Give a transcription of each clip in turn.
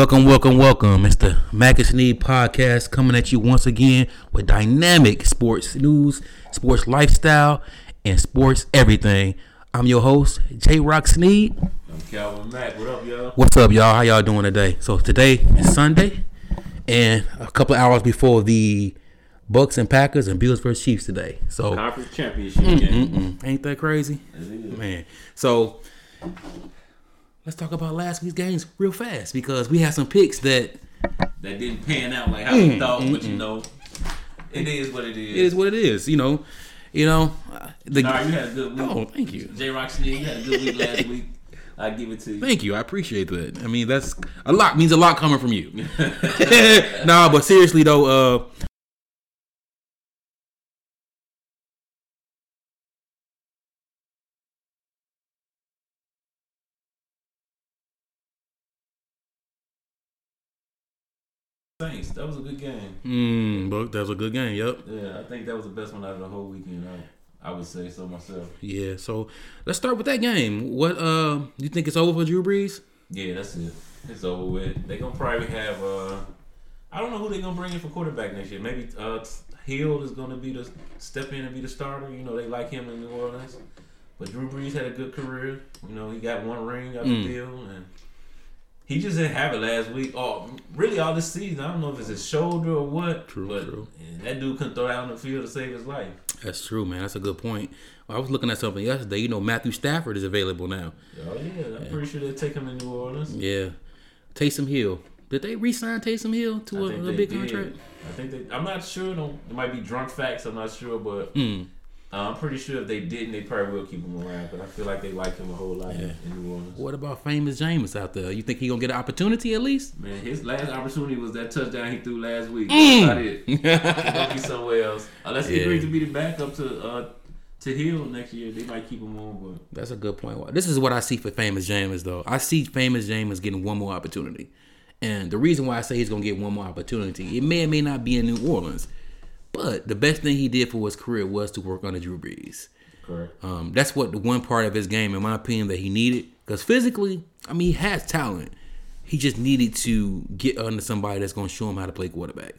Welcome, welcome, welcome. It's the Mac and Sneed podcast coming at you once again with dynamic sports news, sports lifestyle, and sports everything. I'm your host, J Rock Sneed. I'm Calvin Mack. What up, y'all? What's up, y'all? How y'all doing today? So today is Sunday, and a couple hours before the Bucks and Packers and Bills versus Chiefs today. So Conference championship game. mm, ain't that crazy, man? So let's talk about last week's games real fast because we had some picks that That didn't pan out like how Mm, we thought, but you know, it is what it is. it is what it is. You know, you know. uh, The, Nah, you had a good week. oh, thank you. J Rock Sneed, you had a good week last week. I give it to you. Thank you. I appreciate that. I mean, that's a lot means a lot coming from you. nah, but seriously though, uh Saints, that was a good game. mm, but that was a good game. Yep. Yeah, I think that was the best one out of the whole weekend. I, I would say so myself. Yeah. So let's start with that game. What uh you think it's over for Drew Brees? Yeah, that's it. It's over with. They gonna probably have. uh I don't know who they gonna bring in for quarterback next year. Maybe uh Hill is gonna be the step in and be the starter. You know they like him in New Orleans. But Drew Brees had a good career. You know he got one ring out Mm. the deal, and he just didn't have it last week. Oh, really all this season. I don't know if it's his shoulder or what. True, but true. yeah, that dude couldn't throw it out on the field to save his life. That's true, man. That's a good point. I was looking at something yesterday. You know, Matthew Stafford is available now. Oh yeah, I'm pretty sure they'll take him in New Orleans. Yeah. Taysom Hill. Did they re-sign Taysom Hill to I a, a big did. contract? I think they. I'm not sure. Don't, it might be drunk facts. I'm not sure, but Mm. Uh, I'm pretty sure if they didn't, they probably will keep him around. But I feel like they like him a whole lot Yeah. in New Orleans. What about famous Jameis out there? You think he gonna get an opportunity at least? Man, his last opportunity was that touchdown he threw last week. Mm. That's about it. Be somewhere else. Unless he Yeah. agrees to be the backup to uh to Hill next year, they might keep him on. But That's a good point. This is what I see for famous Jameis though. I see famous Jameis getting one more opportunity. And the reason why I say he's gonna get one more opportunity, it may or may not be in New Orleans. But the best thing he did for his career was to work under Drew Brees. correct. Um, that's what the one part of his game, in my opinion, that he needed. Because physically, I mean, he has talent. He just needed to get under somebody that's going to show him how to play quarterback,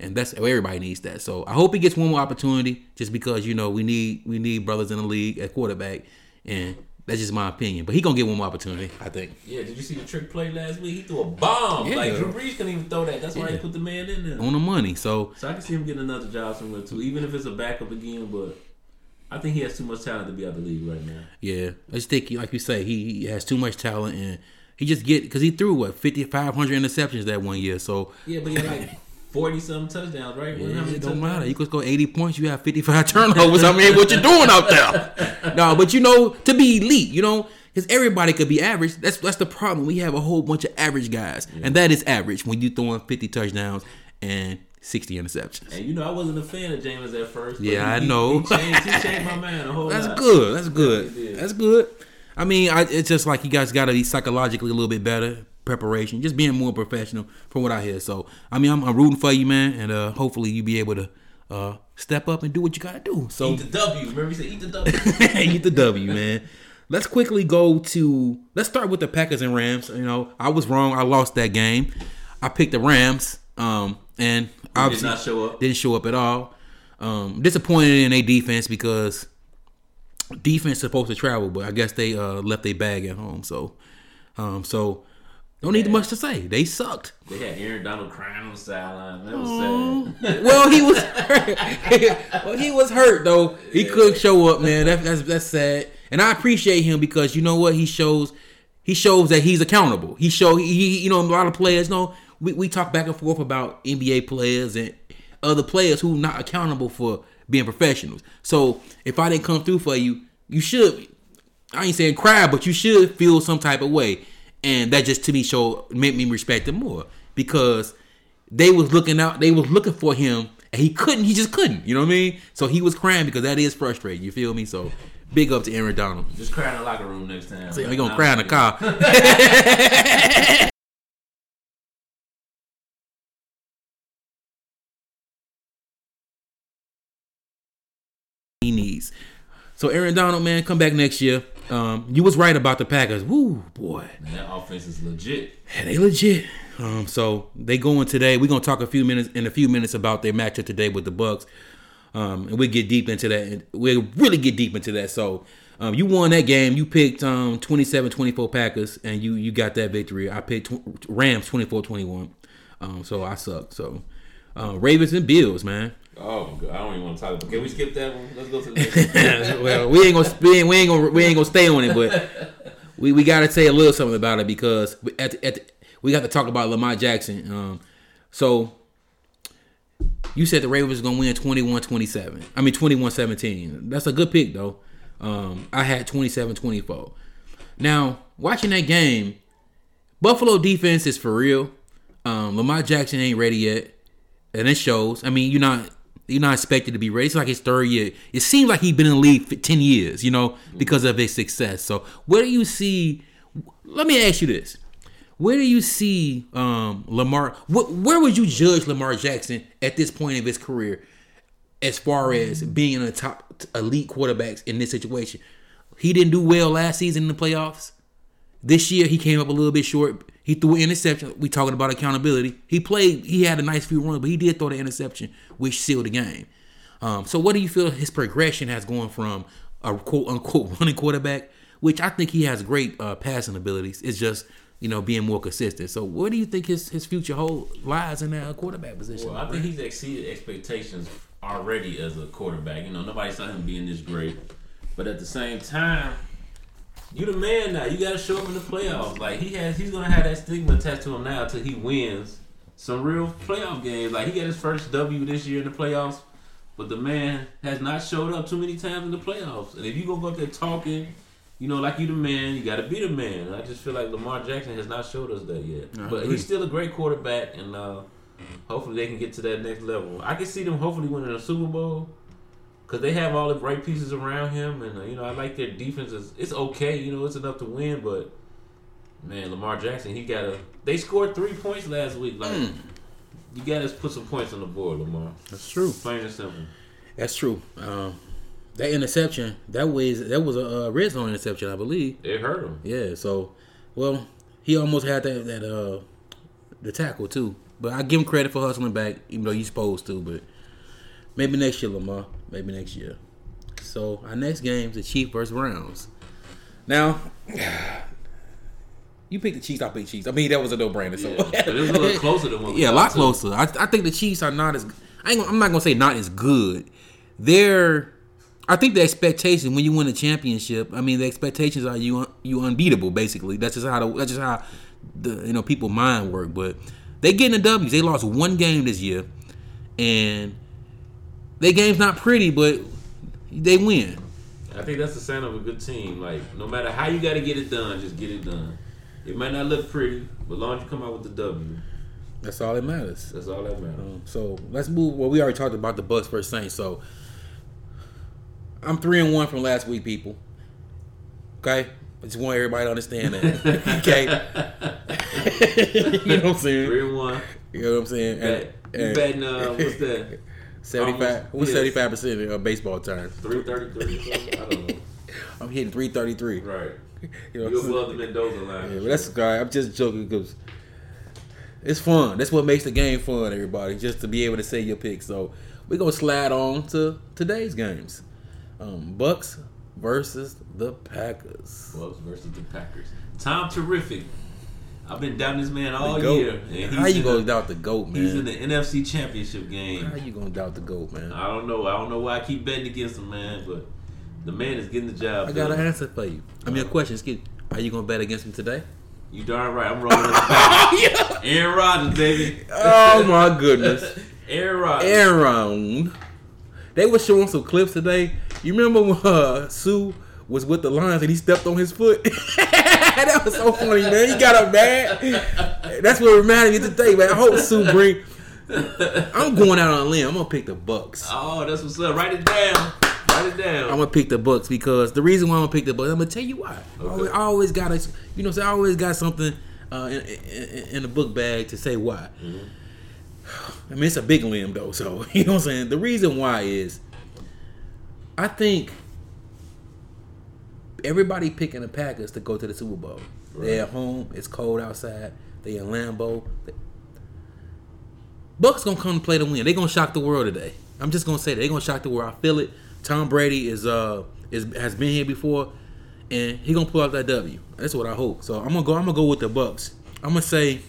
and that's everybody needs that. So I hope he gets one more opportunity, just because you know we need we need brothers in the league at quarterback, and that's just my opinion. But he gonna get one more opportunity, I think. Yeah, did you see the trick play last week? He threw a bomb. Yeah. Like Drew Brees couldn't even throw that. That's why he put the man in there. On the money, so So I can see him getting another job somewhere too, even if it's a backup again. But I think he has too much talent to be out of the league right now. yeah, I just think like you say, he, he has too much talent, and he just get because he threw what 5,500 interceptions that one year. So Yeah, but he had like forty some touchdowns, right? Yeah, it don't matter. You could score 80 points, you have 55 turnovers. I mean, what you doing out there? no, but you know, to be elite, you know, because everybody could be average. That's that's the problem. We have a whole bunch of average guys, and that is average when you throwing 50 touchdowns and 60 interceptions. And you know, I wasn't a fan of Jameis at first. but Yeah, he- I know. He changed, he changed my mind a whole That's lot. good. That's good. Yeah. That's good. I mean, I, it's just like you guys got to be psychologically a little bit better preparation, just being more professional from what I hear. So, I mean, I'm, I'm rooting for you, man, and uh, hopefully you be able to uh, step up and do what you got to do. So, Eat the W. Remember he said eat the W. eat the W, man. Let's quickly go to. Let's start with the Packers and Rams. You know, I was wrong. I lost that game. I picked the Rams, um, and did obviously not show up. Didn't show up at all. Um, disappointed in their defense because defense supposed to travel, but I guess they uh, left their bag at home. So, um, so don't need much to say. They sucked. They had Aaron Donald crying on the sideline. That was sad. well, he was hurt. well, he was hurt though. He couldn't show up, man. That, that's that's sad. And I appreciate him because you know what he shows. He shows that he's accountable. He show he, he you know a lot of players know we, we talk back and forth about NBA players and other players who not accountable for being professionals. So if I didn't come through for you, you should. I ain't saying cry, but you should feel some type of way, and that just to me show made me respect him more because they was looking out, they was looking for him, and he couldn't, he just couldn't. You know what I mean? So he was crying because that is frustrating. You feel me? So big up to Aaron Donald. Just cry in the locker room next time. So he gonna cry in the car. he needs. So Aaron Donald, man, come back next year. Um, you was right about the Packers. Woo, boy, Man, that offense is legit. yeah, they legit. Um, so they going today. We're gonna talk a few minutes in a few minutes about their matchup today with the Bucks. Um, and we get deep into that. We'll really get deep into that. So um, you won that game. You picked um 27-24 Packers, and you you got that victory. I picked tw- Rams 24-21. Um, so I suck. So uh, Ravens and Bills, man. Oh god, I don't even want to talk about. It. Can we skip that one? Let's go to the next. one. well, we ain't gonna we ain't, we ain't gonna we ain't gonna stay on it, but we, we gotta say a little something about it because we- at the, at the, we got to talk about Lamar Jackson. Um, so you said the Ravens was gonna win 21-27. I mean 21-17. That's a good pick though. Um, I had 27-24. Now watching that game, Buffalo defense is for real. Um, Lamar Jackson ain't ready yet, and it shows. I mean, you're not you're not expected to be ready. It's like his third year. It seems like he's been in the league for ten years, you know, because of his success. So where do you see? Let me ask you this: Where do you see um, Lamar? Wh- where would you judge Lamar Jackson at this point of his career, as far as being a top elite quarterbacks in this situation? He didn't do well last season in the playoffs. This year he came up a little bit short. He threw an interception. We talking about accountability. He played. He had a nice few runs, but he did throw the interception, which sealed the game. Um, so, what do you feel his progression has gone from a quote unquote running quarterback, which I think he has great uh, passing abilities. It's just you know being more consistent. So, what do you think his his future hold lies in that quarterback position? Well, I think he's exceeded expectations already as a quarterback. You know, nobody saw him being this great, but at the same time, you the man now. You got to show up in the playoffs. Like he has, he's gonna have that stigma attached to him now until he wins some real playoff games. Like he got his first W this year in the playoffs, but the man has not showed up too many times in the playoffs. And if you gonna go up there talking. You know, like you the man, you got to be the man. I just feel like Lamar Jackson has not showed us that yet. I but he's still a great quarterback, and uh, hopefully they can get to that next level. I can see them hopefully winning a Super Bowl because they have all the right pieces around him, and uh, you know I like their defense. Is, it's okay, you know, it's enough to win, but man, Lamar Jackson, he got a. They scored three points last week. Like you got to put some points on the board, Lamar. That's true. Plain and simple. That's true. Um, that interception, that was that was a uh, red zone interception, I believe. It hurt him. Yeah. So, well, he almost had that that uh the tackle too. But I give him credit for hustling back, even though he's supposed to. But maybe next year, Lamar. Maybe next year. So our next game is the Chiefs versus Browns. Now, you picked the Chiefs. I picked Chiefs. I mean, that was a no brainer. So But it was a little closer than one. yeah, a lot too. closer. I, I think the Chiefs are not as. I ain't, I'm not gonna say not as good. They're. I think the expectation when you win a championship. I mean, the expectations are you you unbeatable. Basically, that's just how the, that's just how the you know people mind work. But they getting the W's. They lost one game this year, and their game's not pretty, but they win. I think that's the sign of a good team. Like no matter how you got to get it done, just get it done. It might not look pretty, but long as you come out with the W, That's all that matters. that's all that matters. Um, so let's move. Well, we already talked about the Bucks versus Saints. So I'm three and one from last week, people. Okay, I just want everybody to understand that. okay, you know what I'm saying? Three and one. You know what I'm saying? Bet, you betting uh, what's that? Seventy-five. Almost- What's yes. seventy-five percent of baseball terms? Three thirty three. I don't know. I'm hitting three thirty-three. Right. You know what You I'm saying? above the Mendoza line. Yeah, but that's guy. I'm just joking because it's fun. That's what makes the game fun, everybody. Just to be able to say your pick. So we're gonna slide on to today's games. Um, Bucks versus the Packers. Bucks versus the Packers. Tom Terrific. I've been down this man all year. and he's How you gonna the- doubt the goat, man? He's in the NFC Championship game. How you gonna doubt the goat, man? I don't know. I don't know why I keep betting against him, man. But the man is getting the job. I got an done. answer for you. I mean, a question. Excuse. Are you gonna bet against him today? You darn right. I'm rolling with the Packers. Aaron Rodgers, baby. Oh my goodness. Aaron Rodgers. Aaron. They were showing some clips today. You remember when uh, Suh was with the Lions and he stepped on his foot? that was so funny, man. He got up mad. That's what reminded me today, man. I hope Suh bring. I'm going out on a limb. I'm gonna pick the Bucks. Oh, that's what's up. Write it down. Write it down. I'm gonna pick the Bucks because the reason why I'm gonna pick the Bucks, I'm gonna tell you why. I, Okay. always, I always got a, you know, so I always got something uh, in, in, in the book bag to say why. I mean, it's a big limb though, so you know what I'm saying. The reason why is, I think everybody picking the Packers to go to the Super Bowl. They're at home. It's cold outside. They in Lambeau. Bucks gonna come to play to win. They gonna shock the world today. I'm just gonna say that they gonna shock the world. I feel it. Tom Brady is uh is has been here before, and he gonna pull out that W. That's what I hope. So I'm gonna go. I'm gonna go with the Bucks. I'm gonna say.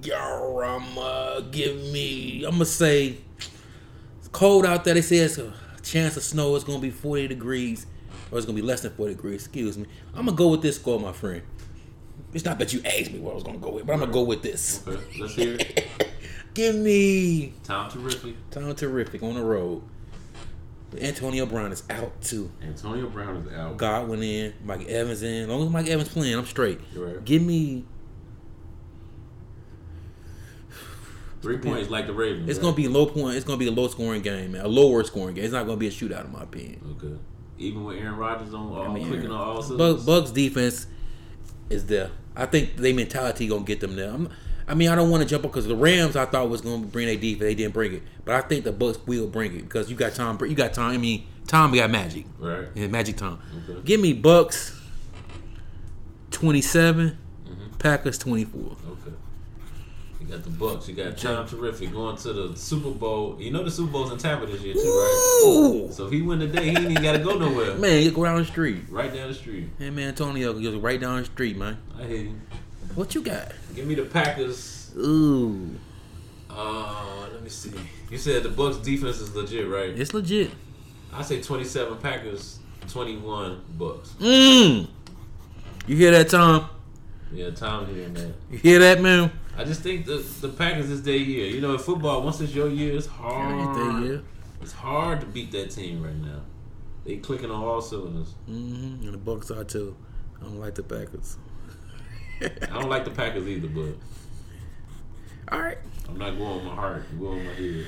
Yarama, give me. I'm gonna say it's cold out there. They say it's a chance of snow. It's gonna be 40 degrees, or it's gonna be less than 40 degrees. Excuse me. I'm gonna go with this score, my friend. It's not that you asked me what I was gonna go with, but I'm gonna go with this. Okay, let's hear it. Give me Tom Terrific. Tom Terrific on the road. Antonio Brown is out too. Antonio Brown is out. Godwin in, Mike Evans in. As long as Mike Evans playing, I'm straight. Right. Give me. Three points like the Ravens. It's right? gonna be low point. It's gonna be a low scoring game, man. A lower scoring game. It's not gonna be a shootout, in my opinion. Okay. Even with Aaron Rodgers on all I mean, clicking on all cylinders. Bucks defense is there. I think their mentality gonna get them there. I'm, I mean, I don't want to jump up because the Rams I thought was gonna bring their defense. They didn't bring it, but I think the Bucks will bring it because you got Tom. You got Tom. I mean, Tom got Magic. Right. Yeah, Magic Tom. Okay. Give me Bucks 27, Mhm. Packers 24. Okay. You got the Bucks. You got Tom Terrific going to the Super Bowl. You know the Super Bowl's in Tampa this year too, right? Ooh. So if he win today, he ain't even got to go nowhere. Man, you go down the street. Right down the street. Hey, man, Antonio goes right down the street, man. I hear you. What you got? Give me the Packers. Ooh, Uh, let me see. You said the Bucks defense is legit, right? it's legit. I say 27 Packers, 21 Bucks. Mmm. You hear that, Tom? Yeah, Tom here, man. You hear that, man? I just think the the Packers is their year. You know, in football, once it's your year, it's hard. Yeah. It's hard to beat that team right now. They clicking on all cylinders. Mm-hmm. And the Bucks are too. I don't like the Packers. I don't like the Packers either, but All right. I'm not going with my heart. I'm going with my head.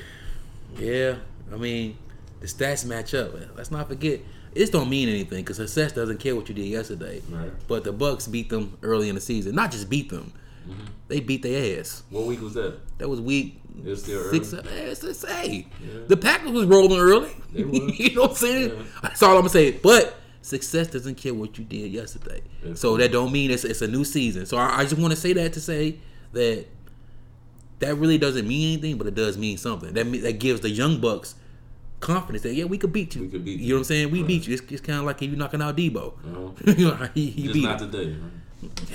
Yeah. I mean, the stats match up. Let's not forget. This don't mean anything because success doesn't care what you did yesterday. Right. But the Bucks beat them early in the season. Not just beat them. Mm-hmm. They beat their ass. What week was that? That was week still early. six. It's to say Yeah. the Packers was rolling early. You know what I'm saying? Yeah. That's all I'm gonna say. But success doesn't care what you did yesterday. That's so that don't mean it's, it's a new season. So I, I just want to say that to say that that really doesn't mean anything, but it does mean something. That that gives the young bucks confidence that yeah we could beat you. We could beat you. you. know what I'm saying? We Right. beat you. It's, it's kind of like you knocking out Debo. Uh-huh. you know, he, he Just beat not him. today.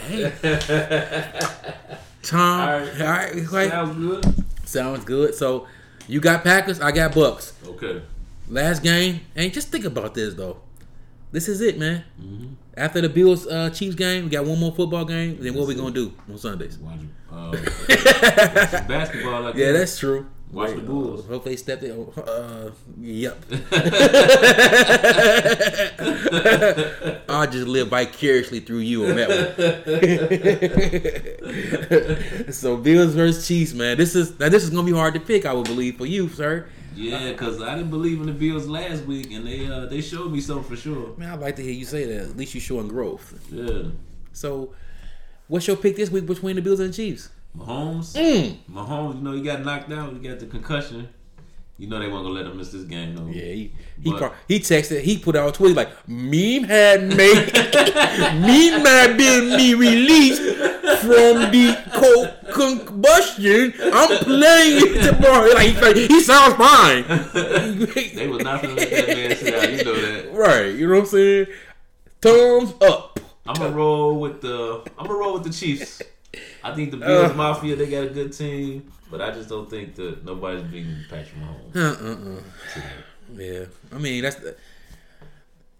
Hey, Tom. All All right. right, like, Sounds good. sounds good. So you got Packers, I got Bucks. Okay. Last game, and just think about this though. This is it, man. Mm-hmm. After the Bills uh, Chiefs game, we got one more football game. Then what we That's gonna do on Sundays? Watch, uh, watch some basketball. Like Yeah, that. that's true. Watch the Bulls. uh, Hope they stepped in. Uh, yep. I'll just live vicariously through you on that one. so Bills versus Chiefs, man. This is now this is gonna be hard to pick, I would believe, for you, sir. Yeah, because I didn't believe in the Bills last week, and they uh, they showed me something for sure. Man, I'd like to hear you say that. At least you're showing growth. Yeah, So, what's your pick this week between the Bills and the Chiefs? Mahomes, Mm. Mahomes, you know he got knocked out. He got the concussion. You know they weren't gonna let him miss this game though. Yeah, he he, But- he texted. He put out a tweet like, "Meme had made meme had been me released from the co- combustion. I'm playing it tomorrow. Like he, like, he sounds fine. They was not gonna let that man sit out. You know that. right? You know what I'm saying? Thumbs up. I'm gonna roll with the. I'm gonna roll with the Chiefs. I think the Bills Uh. Mafia they got a good team, but I just don't think that nobody's beating Patrick Mahomes. Uh uh uh. Yeah, I mean that's the.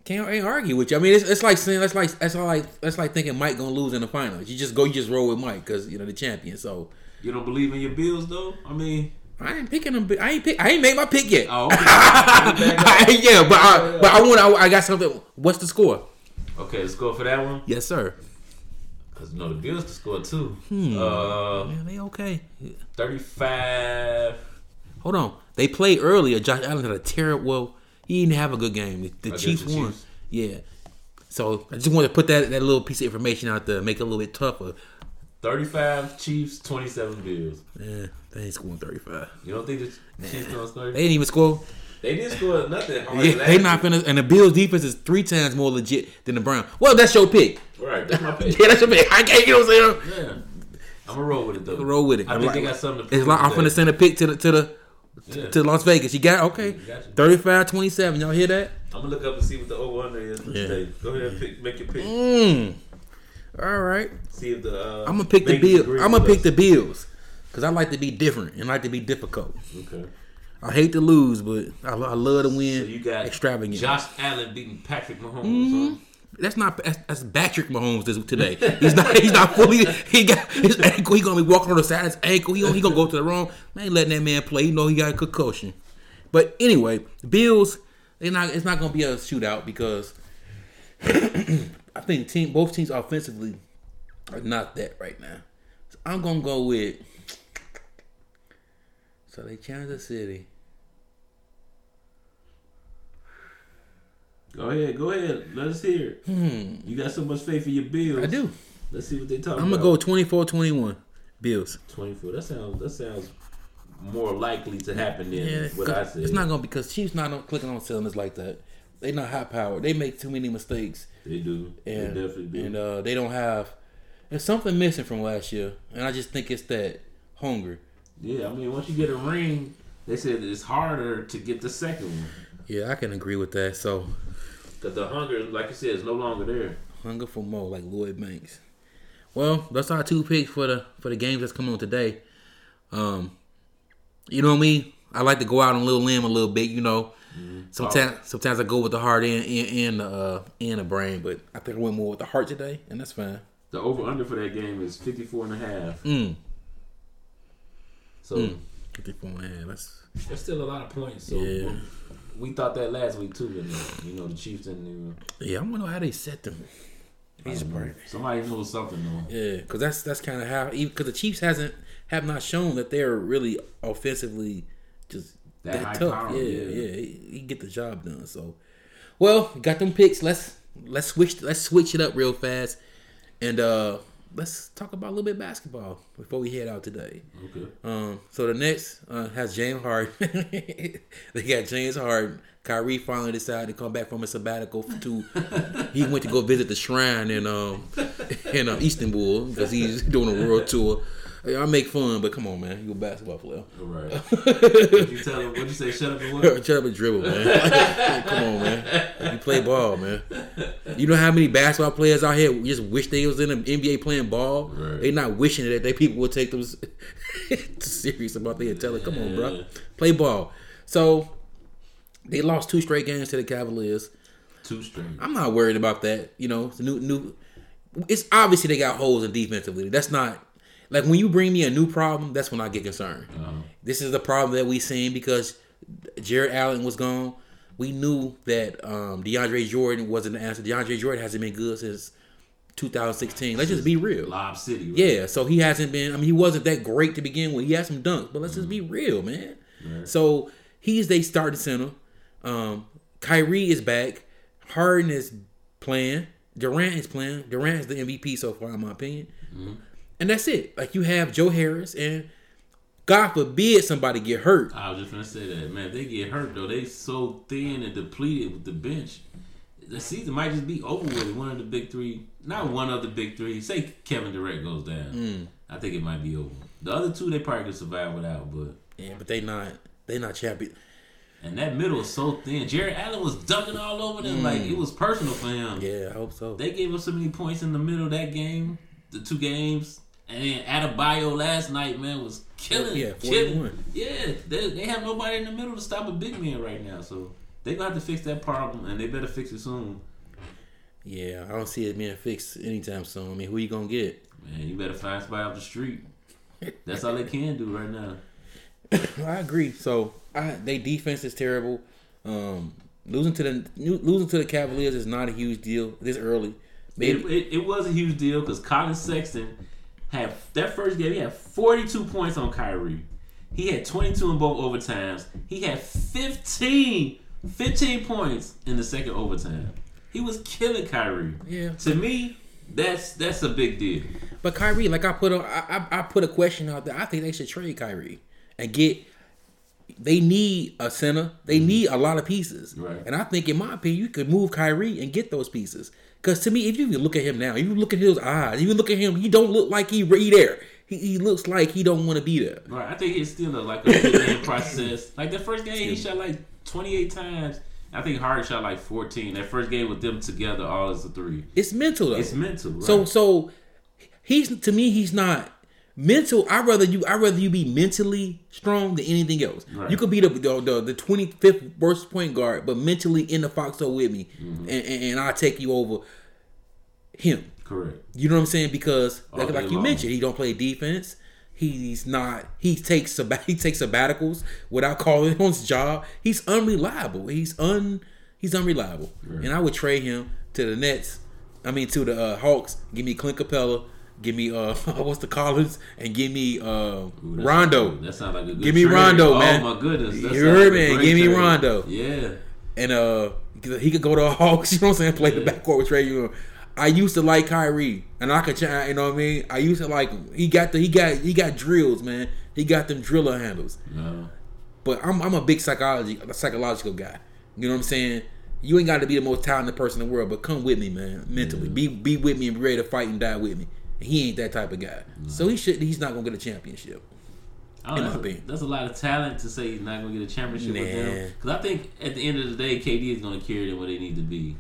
Can't argue with you. I mean, it's, it's like saying that's like that's all like that's like thinking Mike gonna lose in the finals. You just go, you just roll with Mike because you know the champion. So You don't believe in your Bills though? I mean, I ain't picking them. I ain't pick. I ain't made my pick yet. oh, okay. yeah, but I, but I want. I, I got something. What's the score? okay, the score for that one. Yes, sir. Cause you know the Bills can score too. Hmm. Uh, Yeah, they okay. thirty-five. Hold on. They played earlier. Josh Allen had a terrible. Well, he didn't have a good game. The, the Chiefs the won. Chiefs. Yeah. So I just wanted to put that that little piece of information out there, make it a little bit tougher. 35 Chiefs, 27 Bills. Yeah, they ain't scoring thirty five. You don't think the Chiefs gonna score? They didn't even score. They didn't score nothing. hard Yeah, they not finna. And the Bills defense is three times more legit than the Browns. Well, that's your pick. Right, that's my pick. Yeah, that's your pick. I can't. You know what I'm saying? Yeah, I'm gonna roll with it though. Roll with it. I think they got something. To It's like I'm finna send a pick to the to the Yeah. to Las Vegas. You got okay. Got you. 35-27. Y'all hear that? I'm gonna look up and see what the over under is Yeah. today. Go ahead, and pick, make your pick. Mm. All right. See if the uh, I'm gonna pick the Bills. I'm gonna pick us. the Bills because I like to be different and like to be difficult. Okay. I hate to lose, but I, I love to win. So you got extravagant. Josh Allen beating Patrick Mahomes. Mhm. huh? That's not that's, that's Patrick Mahomes this, today. He's not he's not fully he got his ankle. He gonna be walking on the side of his ankle. He gonna, he gonna go to the wrong. Man, ain't letting that man play. You know he got a concussion. But anyway, the Bills. They not. It's not gonna be a shootout because I think team both teams offensively are not that right now. So I'm gonna go with. So they Kansas City. Go ahead, go ahead. Let us hear it. You got so much faith in your Bills. Hmm. I do. Let's see what they talk about. I'm gonna about. go 24-21. Bills. 24. That sounds. That sounds more likely to happen than Yeah, what I said. it's not gonna because Chiefs not on- clicking on cylinders like that. They not high power. They make too many mistakes, They do. and they definitely do. and uh, they don't have. There's something missing from last year, and I just think it's that hunger. yeah, I mean, once you get a ring, they said it's harder to get the second one Yeah, I can agree with that. So because the hunger, like you said, is no longer there. hunger for more, like Lloyd Banks. Well, that's our two picks for the for the games that's coming on today. Um, you know me. I like to go out on a little limb a little bit. You know, sometimes sometimes I go with the heart and and, and the uh, and the brain, but I think I went more with the heart today, and that's fine. The over under for that game is 54 and a half. Mm. So 54 and a half. That's there's still a lot of points. So Yeah. We thought that last week too. And, uh, you know, the Chiefs didn't even. yeah. I wonder how they set them. He's I don't Somebody knows something though. Yeah, because that's that's kind of how because the Chiefs hasn't have not shown that they're really offensively just That that, high tough. power, yeah, yeah. yeah, he, he get the job done. So, well, got them picks. Let's let's switch let's switch it up real fast, and uh let's talk about a little bit of basketball before we head out today. Okay. Um, so the Nets uh, has James Harden. they got James Harden. Kyrie finally decided to come back from a sabbatical to. he went to go visit the shrine in um in uh, Istanbul because he's doing a world tour. I make fun, but come on, man, you a basketball player. All right. What'd you tell him? What'd you say? Shut up and what? Shut up and dribble, man. Like, come on, man. You play ball, man. You know how many basketball players out here just wish they was in the NBA playing ball? Right. They not wishing that they people would take them serious about their intelligence. Come on, bro. Play ball. So they lost two straight games to the Cavaliers. Two straight. I'm not worried about that. You know, it's new new. It's obviously they got holes in defensively. That's not like when you bring me a new problem. That's when I get concerned. Uh-huh. This is the problem that we seen because Jarrett Allen was gone. We knew that um, DeAndre Jordan wasn't the answer. DeAndre Jordan hasn't been good since 2016. Let's just be real. Lob City. Right? Yeah, so he hasn't been. I mean, he wasn't that great to begin with. He had some dunks, but let's just be real, man. Right. So he's they starting center. Um, Kyrie is back. Harden is playing. Durant is playing. Durant is the MVP so far, in my opinion. And that's it. Like you have Joe Harris, and God forbid somebody get hurt. I was just gonna say that, man. If they get hurt though, they so thin and depleted with the bench. The season might just be over with. One of the big three, not one of the big three. Say Kevin Durant goes down, mm. I think it might be over. The other two they probably could survive without, but Yeah, but they not. They not champion. and that middle is so thin. Jarrett Allen was dunking all over them like mm. it was personal for him. Yeah, I hope so. They gave up so many points in the middle of that game, the two games, and then Adebayo last night, man, was killing. Yeah, killing. 41. Yeah, they, they have nobody in the middle to stop a big man right now, so they have to fix that problem, and they better fix it soon. Yeah, I don't see it being fixed anytime soon. I mean, who you gonna get? Man, you better find somebody off the street. That's all they can do right now. I agree. So I, they defense is terrible. Um, losing to the losing to the Cavaliers is not a huge deal this early. It, Maybe it, it was a huge deal because Collin Sexton had that first game. He had 42 points on Kyrie. He had 22 in both overtimes. He had 15, 15 points in the second overtime. He was killing Kyrie. yeah. To me, that's that's a big deal. But Kyrie, like I put a, I, I I put a question out there. I think they should trade Kyrie and get they need a center. They mm-hmm. need a lot of pieces. Right. And I think, in my opinion, you could move Kyrie and get those pieces. Because to me, if you even look at him now, you look at his eyes, you look at him, he don't look like he re there. He, he looks like he don't want to be there. Right. I think it's still a, like a building process. Like the first game, he shot like 28 times. I think Harden shot like 14. That first game with them together, all is a three. It's mental though. It's mental. Right? So so he's to me he's not mental. I rather you I rather you be mentally strong than anything else. Right. You could be the the the, the 25th worst point guard, but mentally in the foxhole with me, Mm-hmm. and, and, and I'll take you over him. correct. You know what I'm saying? Because like, like you long. mentioned, he don't play defense. He's not. He takes sabbat, he takes sabbaticals without calling on his job. He's unreliable. He's un he's unreliable. Right. And I would trade him to the Nets. I mean to the uh, Hawks. Give me Clint Capela. Give me uh what's the Collins and give me uh Ooh, Rondo. That sounds like a good Give me trade. Rondo, oh, man. my goodness. That You heard me. Give me trade. Rondo. Yeah. and uh he could go to a Hawks. You know what I'm saying? Play the backcourt with Trae Young. I used to like Kyrie, and I could, you know what I mean. I used to like him. He got the he got he got drills, man. He got them driller handles. No. But I'm I'm a big psychology a psychological guy. You know what I'm saying? You ain't got to be the most talented person in the world, but come with me, man. Mentally, be be with me and be ready to fight and die with me. He ain't that type of guy, so he should he's not gonna get a championship. I don't In know, my that's, a, that's a lot of talent to say he's not going to get a championship with them. Because I think at the end of the day, KD is going to carry them where they need to be.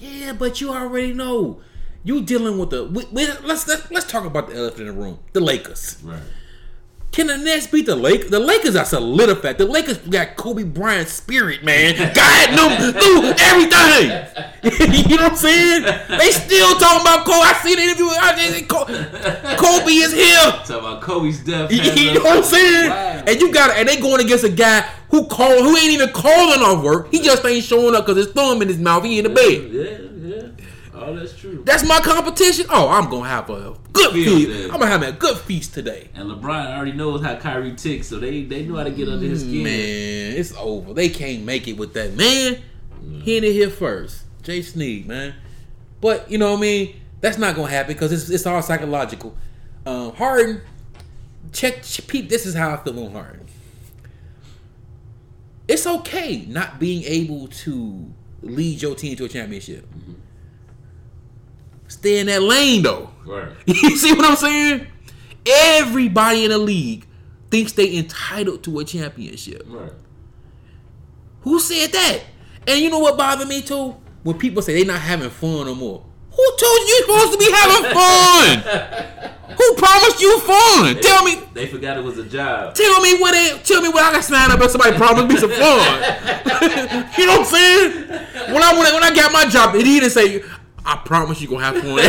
Yeah, but you already know. You dealing with the we, we, let's, let's let's talk about the elephant in the room. The Lakers. Right. Can the Nets beat the Lakers? The Lakers are solidified. The Lakers got Kobe Bryant's spirit, man. Guiding them through everything. you know what I'm saying? They still talking about Kobe. I seen an interview. I just, Kobe, Kobe is here. Talk about Kobe's death. You, has you us- know what I'm saying? Wow. And you got and they going against a guy who call who ain't even calling off work. He just ain't showing up because his thumb in his mouth. He in the bed. Yeah, yeah. Oh, that's true. That's my competition. Oh, I'm gonna have a good feast. day. I'm gonna have a good feast today. And LeBron already knows how Kyrie ticks, so they they know how to get under his skin. Man, it's over. They can't make it with that man. He in here first. Jay Sneed, man. But you know what I mean? That's not gonna happen because it's, it's all psychological. Um, Harden, check, ch- peep. This is how I feel on Harden. It's okay not being able to lead your team to a championship. Stay in that lane though. Right. You see what I'm saying? Everybody in the league thinks they entitled to a championship. Right. Who said that? And you know what bothered me too? When people say they're not having fun no more. Who told you you're supposed to be having fun? Who promised you fun? Tell me, They forgot it was a job. tell me what they, tell me what I got signed up and somebody promised me some fun. you know what I'm saying? When I when I, when I got my job, he didn't say, "I promise you gonna have fun."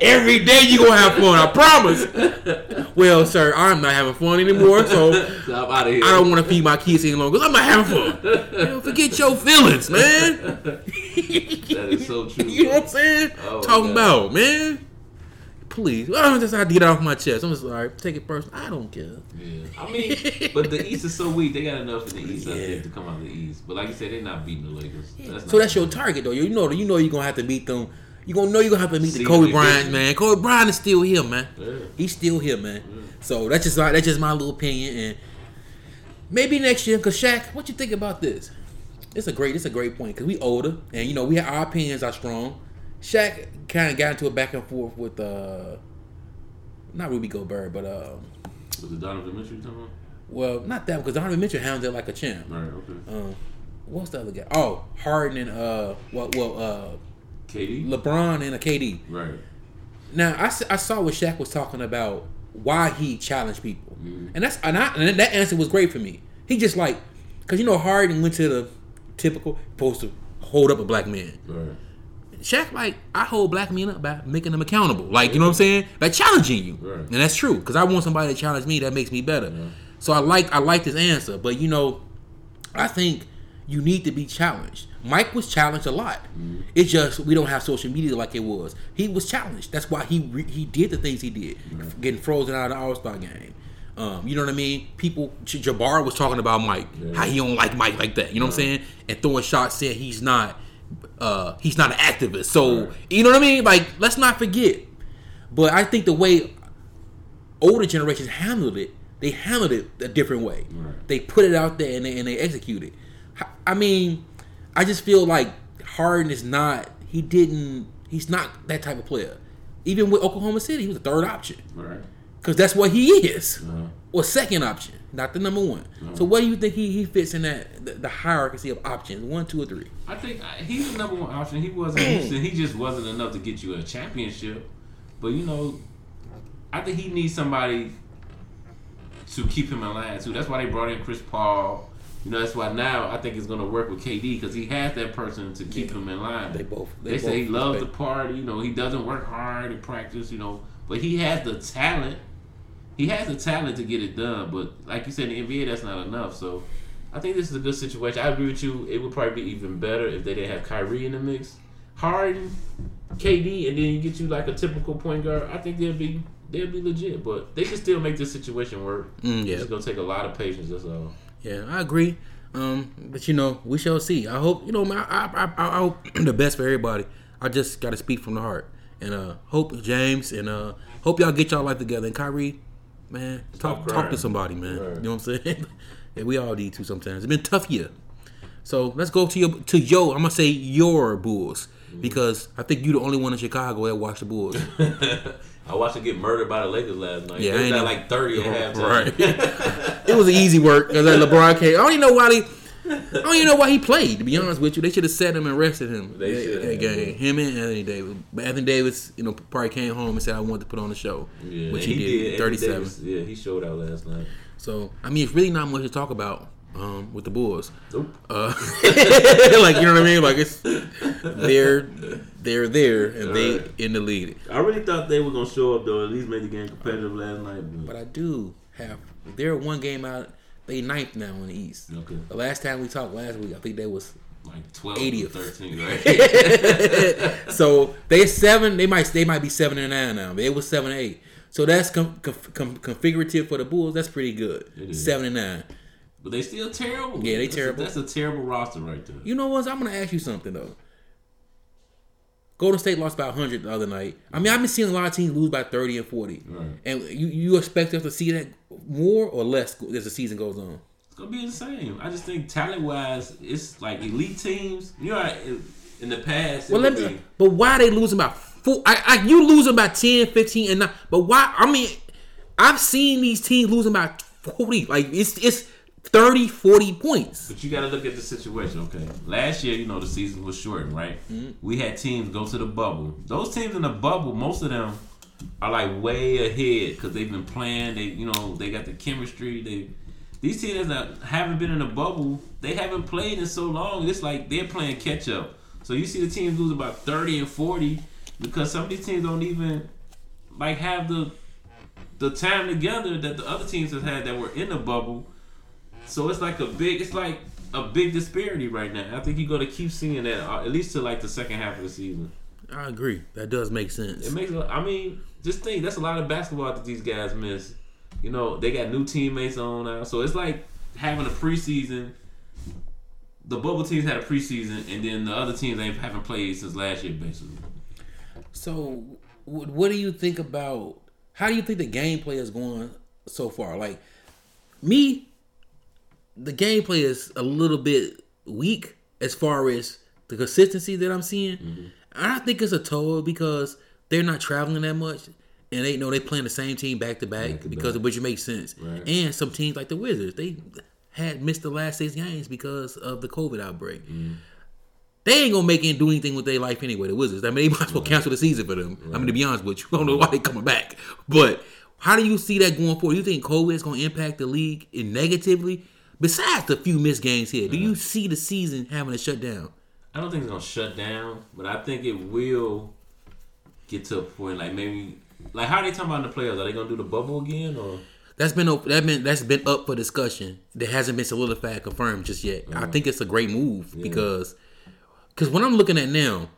Every day you gonna have fun. I promise. Well, sir, I'm not having fun anymore, so So. I don't want to feed my kids any longer. I'm not having fun. You know, forget your feelings, man. that is so true. You know what I'm saying? Oh, Talking God. about, man. Please, I just had to get it off my chest. I'm just like, take it personal. I don't care. Yeah. I mean, but the East is so weak. They got enough in the East, I Yeah. think, to come out of the East. But like you said, they're not beating the Lakers. That's So that's your target, though. You know, you know, you're gonna have to beat them. You gonna know you're gonna have to meet the Kobe Bryant, man. Kobe Bryant is still here, man. Yeah. He's still here, man. So that's just my, that's just my little opinion, and maybe next year, cause Shaq, what you think about this? It's a great, it's a great point, cause we older, and you know, we have our opinions are strong. Shaq kind of got into a back and forth with uh, not Rudy Gobert, but um, Was it Donovan Mitchell talking about? well, not that because Donovan Mitchell handled it like a champ. Right, okay. Um, what's the other guy? Oh, Harden and uh, well, well, uh, KD? LeBron and a KD. Right. Now I, I saw what Shaq was talking about why he challenged people, Mhm. and that's and, I, and that answer was great for me. He just like because you know Harden went to the typical supposed to hold up a black man. Right. Shaq like I hold black men up by making them accountable, like you know what I'm saying, by challenging you, Right. and that's true because I want somebody to challenge me that makes me better. Yeah. So I like I like this answer, but you know, I think you need to be challenged. Mike was challenged a lot. Mm-hmm. It's just we don't have social media like it was. He was challenged. That's why he re- he did the things he did, getting frozen out of the All Star game. Um, you know what I mean? People, Jabbar was talking about Mike, Yeah. how he don't like Mike like that. You know what I'm saying? And throwing shots saying he's not, uh, he's not an activist. So Right. you know what I mean? Like let's not forget. But I think the way older generations handled it they handled it a different way. Right. They put it out there and they, and they executed. I mean, I just feel like Harden is not. He didn't. He's not that type of player. Even with Oklahoma City, he was a third option Right. because that's what he is, Uh-huh. or second option, not the number one. So where do you think he, he fits in that the, the hierarchy of options? One, two, or three? I think uh, he's the number one option. He wasn't He just wasn't enough to get you a championship. But you know, I think he needs somebody to keep him in line too. That's why they brought in Chris Paul. You know, that's why now I think it's going to work with KD because he has that person to keep him in line. They both- They, they say he loves the party. You know, he doesn't work hard in practice. You know, but he has the talent. He has the talent to get it done. But like you said, in the NBA, that's not enough. So I think this is a good situation. I agree with you. It would probably be even better if they didn't have Kyrie in the mix. Harden, KD, and then you get you like a typical point guard. I think they'll be they'll be legit. But they can still make this situation work. Mm, yeah. It's gonna take a lot of patience. That's all. Yeah, I agree. Um, but you know, we shall see. I hope you know. I I, I, I hope the best for everybody. I just got to speak from the heart, and uh, hope James and uh, hope y'all get y'all life together. And Kyrie, man, talk talk to somebody, man. Right. You know what I'm saying? yeah, we all need to sometimes. It's been a tough year. So let's go to your to yo. I'm gonna say your Bulls mm-hmm. because I think you're the only one in Chicago that watched the Bulls. I watched him get murdered by the Lakers last night. Yeah, I they got like thirty at halftime. Right. it was an easy work because LeBron came. I don't even know why they. I don't even know why he played. To be honest with you, they should have set him and rested him. They should that have, game. Him and Anthony Davis. But Anthony Davis, you know, probably came home and said, "I want to put on the show," Yeah, which and he, did. Thirty-seven. Davis, yeah, he showed out last night. So I mean, it's really not much to talk about um, with the Bulls. Nope. Uh, like you know what I mean? Like it's they're they're there and they Right. in the lead. I really thought they were gonna show up though. At least make the game competitive last night. But, But I do have they're one game out. They ninth now in the East. okay, The last time we talked last week, I think they was like 12 80th. 13, right? so they're seven. They might they might be seven and nine now. They was seven and eight. So that's com, com, com, configurative for the Bulls. That's pretty good. Seven and nine. but they still terrible. Yeah, they That's a- terrible. that's a terrible roster right there. You know what? I'm gonna ask you something though. Golden State lost by 100 the other night. I mean, I've been seeing a lot of teams lose by 30 and 40. Right. And you, you expect us to see that more or less as the season goes on? It's gonna be the same. I just think talent wise, it's like elite teams. You know, in- the past, Well, let me. be- But why are they losing by four? I, I, you losing by 10, 15, and nine. But why? I mean, I've seen these teams losing by 40. Like, it's it's 30, 40 points. But you got to look at the situation, okay? Last year, you know, the season was shortened, right? Mm-hmm. We had teams go to the bubble. Those teams in the bubble, most of them are like way ahead because they've been playing. They, you know, they got the chemistry. They these teams that haven't been in the bubble, they haven't played in so long. It's like they're playing catch up. So you see the teams lose about thirty and forty because some of these teams don't even like have the the time together that the other teams have had that were in the bubble. So it's like a big, it's like a big disparity right now. I think you're gonna keep seeing that uh, at least to like the second half of the season. I agree. That does make sense. It makes, I mean, just think that's a lot of basketball that these guys miss. You know, they got new teammates on now, so it's like having a preseason. The bubble teams had a preseason, and then the other teams they haven't played since last year, basically. So, what do you think about? How do you think the gameplay is going so far? Like me, the gameplay is a little bit weak as far as the consistency that I'm seeing. Mm-hmm. I think it's a toll because they're not traveling that much, and they know they playing the same team back to back because back. which makes sense. Right. And some teams like the Wizards, they had missed the last six games because of the COVID outbreak. Mm-hmm. They ain't gonna make it do anything with their life anyway. The Wizards. I mean, they might as well cancel the season for them. I mean, to be honest with you, I don't know why they coming back. But how do you see that going forward? You think COVID is gonna impact the league in negatively? Besides the few missed games here, do you see the season having a shutdown? I don't think it's gonna shut down, but I think it will get to a point like maybe like how are they talking about in the playoffs? Are they gonna do the bubble again or? That's been that been that's been up for discussion. That hasn't been solidified, confirmed just yet. I mm-hmm. think it's a great move because because when I'm looking at now,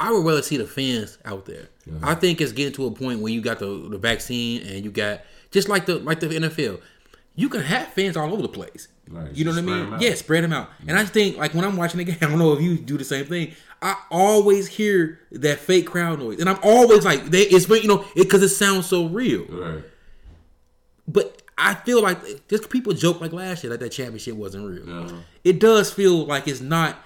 I would rather see the fans out there. I think it's getting to a point where you got the, the vaccine and you got just like the like the NFL, you can have fans all over the place. Right, You know what I mean? Yeah, spread them out. And I think like when I'm watching the game, I don't know if you do the same thing. I always hear that fake crowd noise, and I'm always like, they it's you know because it, sounds so real. Right. But I feel like just people joke like last year that that championship wasn't real. Uh-huh. It does feel like it's not.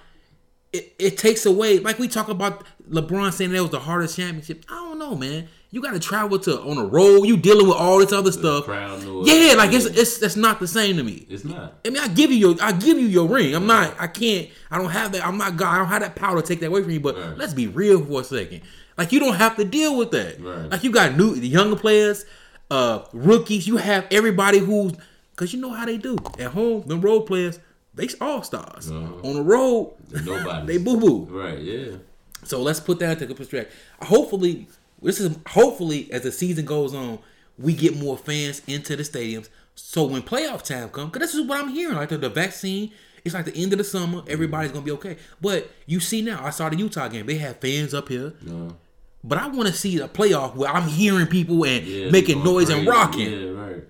It, it takes away like we talk about LeBron saying that was the hardest championship. I don't know, man. You got to travel to on a road. You dealing with all this other stuff. crowd. Yeah, like it's it's that's not the same to me. It's not. I mean, I give you your, I give you your ring. I'm not, I can't, I don't have that. I'm not God. I don't have that power to take that away from you. But Right. let's be real for a second. Like you don't have to deal with that. Right. Like you got new, the younger players, uh, rookies. You have everybody who's, cause you know how they do at home. The role players, they all stars. Uh-huh. On the road, Nobody. they boo boo. Right. Yeah. So let's put that into perspective. Hopefully, this is hopefully as the season goes on, we get more fans into the stadiums. So when playoff time comes, because this is what I'm hearing, like the, the vaccine, it's like the end of the summer, everybody's gonna be okay. But you see now, I saw the Utah game; they have fans up here. No. But I want to see a playoff where I'm hearing people and Yeah. making noise and rocking. Yeah. Right.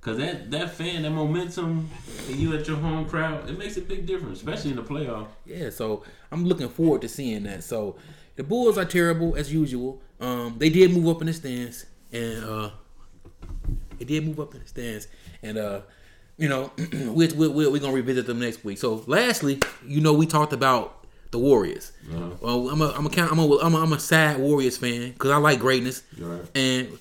Cause that that fan, that momentum, and you at your home crowd, it makes a big difference, especially in the playoff. Yeah, so I'm looking forward to seeing that. So the Bulls are terrible as usual. Um, they did move up in the stands, and uh, they did move up in the stands, and uh, you know, we're, we're, we're gonna revisit them next week. So, lastly, you know, we talked about the Warriors. Uh-huh. Well, I'm a I'm a I'm a I'm a, I'm a sad Warriors fan because I like greatness, Right. and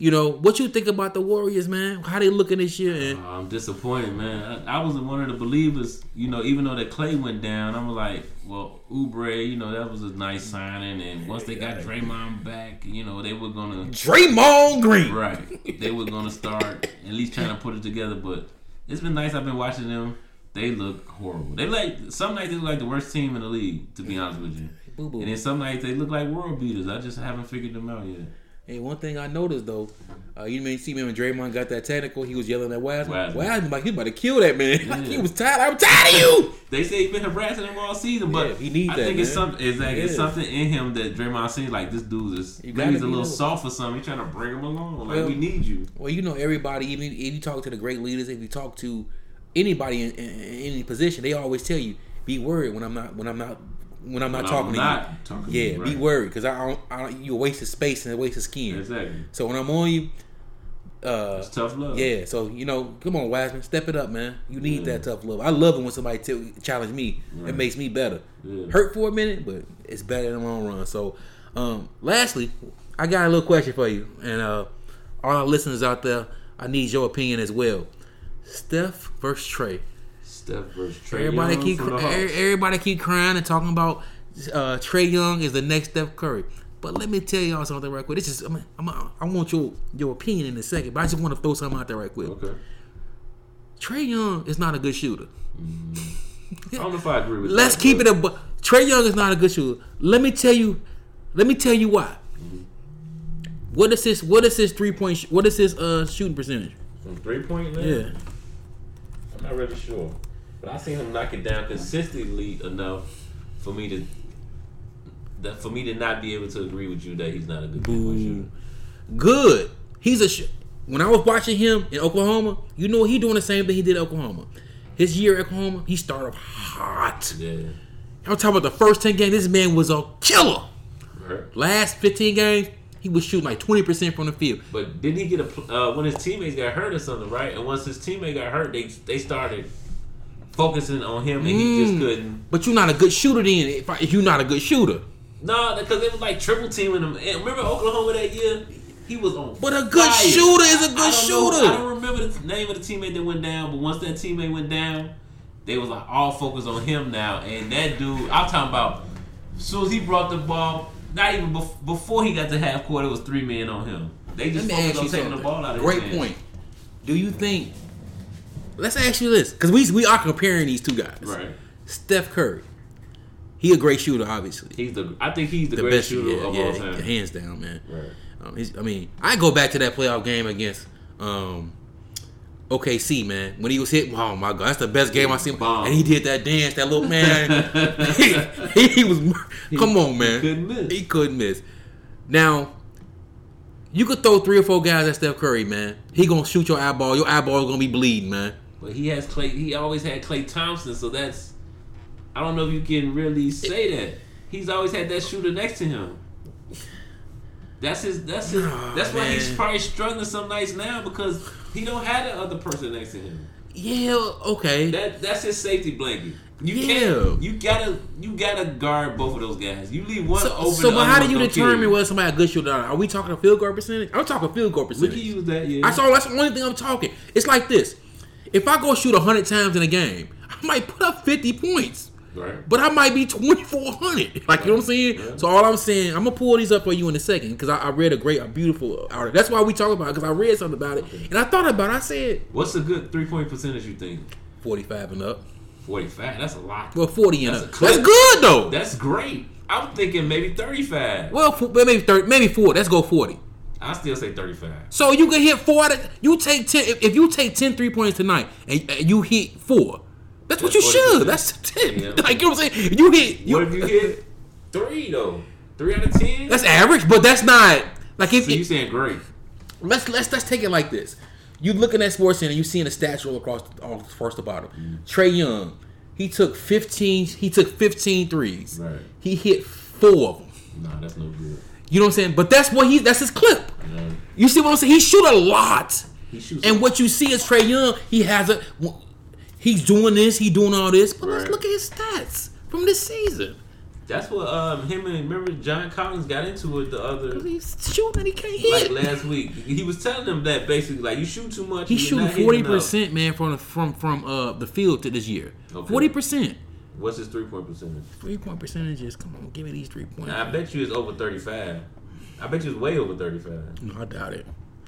you know what you think about the Warriors, man? How they looking this year? And Uh, I'm disappointed, man. I, I was one of the believers, you know, even though that Klay went down, I'm like, well, Oubre, you know, that was a nice signing. And once they got Draymond back, you know, they were going to, Draymond Green. right, they were going to start at least trying to put it together. But it's been nice. I've been watching them. They look horrible. They like, some nights they look like the worst team in the league, to be honest with you. Boo boo. And then some nights they look like world beaters. I just haven't figured them out yet. Hey, one thing I noticed though, uh, you may see me when Draymond got that technical, he was yelling at Wiseman. Wiseman. Wiseman, like he about to kill that man. like he was tired. I'm tired of you. They say he's been harassing him all season, but Yeah, he needs I that, think it's man. something. Exactly, it's Yeah. something in him that Draymond seems like this dude is maybe he's a little soft or something. He's trying to bring him along. Like Well- we need you. Well, you know everybody. Even if you talk to the great leaders, if you talk to anybody in, in, in any position, they always tell you be worried when I'm not when I'm not when I'm not When talking I'm to not you. talking to yeah, you, be worried because I don't, I don't. You a waste of space and a waste of skin. Exactly. So when I'm on you, uh, It's tough love. Yeah, so you know, come on, Wiseman, step it up, man. You need Yeah. that tough love. I love it when somebody tell, challenge me. Right. It makes me better. Yeah. Hurt for a minute, but it's better in the long run. So, um, lastly, I got a little question for you, and uh, all our listeners out there, I need your opinion as well. Steph versus Trae. Steph versus Trae Everybody Young keep the everybody keep crying and talking about uh, Trae Young is the next Steph Curry. But let me tell y'all something right quick. This is I'm, I want your your opinion in a second, but I just want to throw something out there right quick. Okay. Trae Young is not a good shooter. I don't know if I agree with Let's that. keep it but- a. bu- Trae Young is not a good shooter. Let me tell you. Let me tell you why. What is his? What is his three point? What is his uh shooting percentage? from three point land. Yeah. I'm not really sure, but I seen him knock it down consistently enough for me to. That for me to not be able to agree with you that he's not a good three point shooter. Good. He's a. Sh- when I was watching him in Oklahoma, you know he doing the same thing he did at Oklahoma. His year at Oklahoma, he started hot. Yeah. I'm talking about the first ten games. This man was a killer. Right. Last 15 games, he was shooting like 20 percent from the field. But didn't he get a uh, when his teammates got hurt or something, right? And once his teammate got hurt, they they started focusing on him, and he just Mm. couldn't. But you're not a good shooter then. If, I, if you're not a good shooter, No, because they was like triple teaming him. And remember Oklahoma that year? He was on. But a good fire. shooter is a good I don't know- shooter. I don't remember the name of the teammate that went down, but once that teammate went down, they was like all focused on him now. And that dude, I'm talking about, as soon as he brought the ball, not even bef- before he got to half court, it was three men on him. They just focused on taking something. the ball out of Great his hands. point. Do you think? Let's ask you this because we we are comparing these two guys. Right. Steph Curry, he a great shooter, obviously. He's the. I think he's the, the greatest best shooter yeah, of yeah, all time. hands down, man. Right. Um, I mean, I go back to that playoff game against um, OKC, man. When he was hit, oh my god, that's the best game I've seen. Bomb. And he did that dance, that little man. he, he, he was, come on, man. couldn't miss. He couldn't miss. Now, you could throw three or four guys at Steph Curry, man. He gonna shoot your eyeball. Your eyeball is gonna be bleeding, man. But he has Klay. He always had Klay Thompson, so that's. I don't know if you can really say that. He's always had that shooter next to him. That's his. That's his. Nah, that's why he's probably struggling some nights now because he don't have the other person next to him. Yeah, okay. That that's his safety blanket. You Yeah. can't. You gotta. You gotta guard both of those guys. You leave one So, open. so but how do you determine whether somebody a good shooter or not? Are we talking a field goal percentage? I'm talking field goal percentage. We can use that. Yeah. That's all. That's the only thing I'm talking. It's like this: if I go shoot hundred times in a game, I might put up fifty points, Right. but I might be twenty four hundred. Like you know what I'm saying? Yeah. So all I'm saying, I'm gonna pull these up for you in a second because I, I read a great, a beautiful article. That's why we talk about it because I read something about it and I thought about it. I said What's a good three point percentage? You think? forty five and up. Forty five. That's a lot. Well, forty and That's up. That's good though. That's great. I'm thinking maybe thirty five. well, maybe thirty, maybe four. Let's go forty. I still say thirty five. So you can hit four. Out of, you take ten. If, if you take 10 three points tonight and, and you hit four, that's what you should. 40%. That's ten. Yeah. Like you know what I'm saying. You hit. You, What if you hit three though? Three out of ten. That's average, but that's not like if so you saying great? let's let's let's take it like this. You looking at Sports and you seeing the stats roll across the, all first to bottom. Mm. Trae Young, he took 15. He took 15 threes. Right. He hit four of them. Nah, that's no good. You know what I'm saying? But that's what he. That's his clip. You see what I'm saying? He shoot a lot. He shoots. And what you see is Trae Young. He has a. He's doing this. He doing all this. But let's look at his stats from this season. That's what um him and remember John Collins got into it the other He's shooting and he can't hit. like last week. He was telling them that basically like you shoot too much. He's shooting forty percent, man, from the, from from uh the field to this year. Okay. Forty percent. What's his three point percentage? Three point percentages. Come on, give me these three points. I bet you it's over thirty five. I bet you it's way over thirty five. No, I doubt it.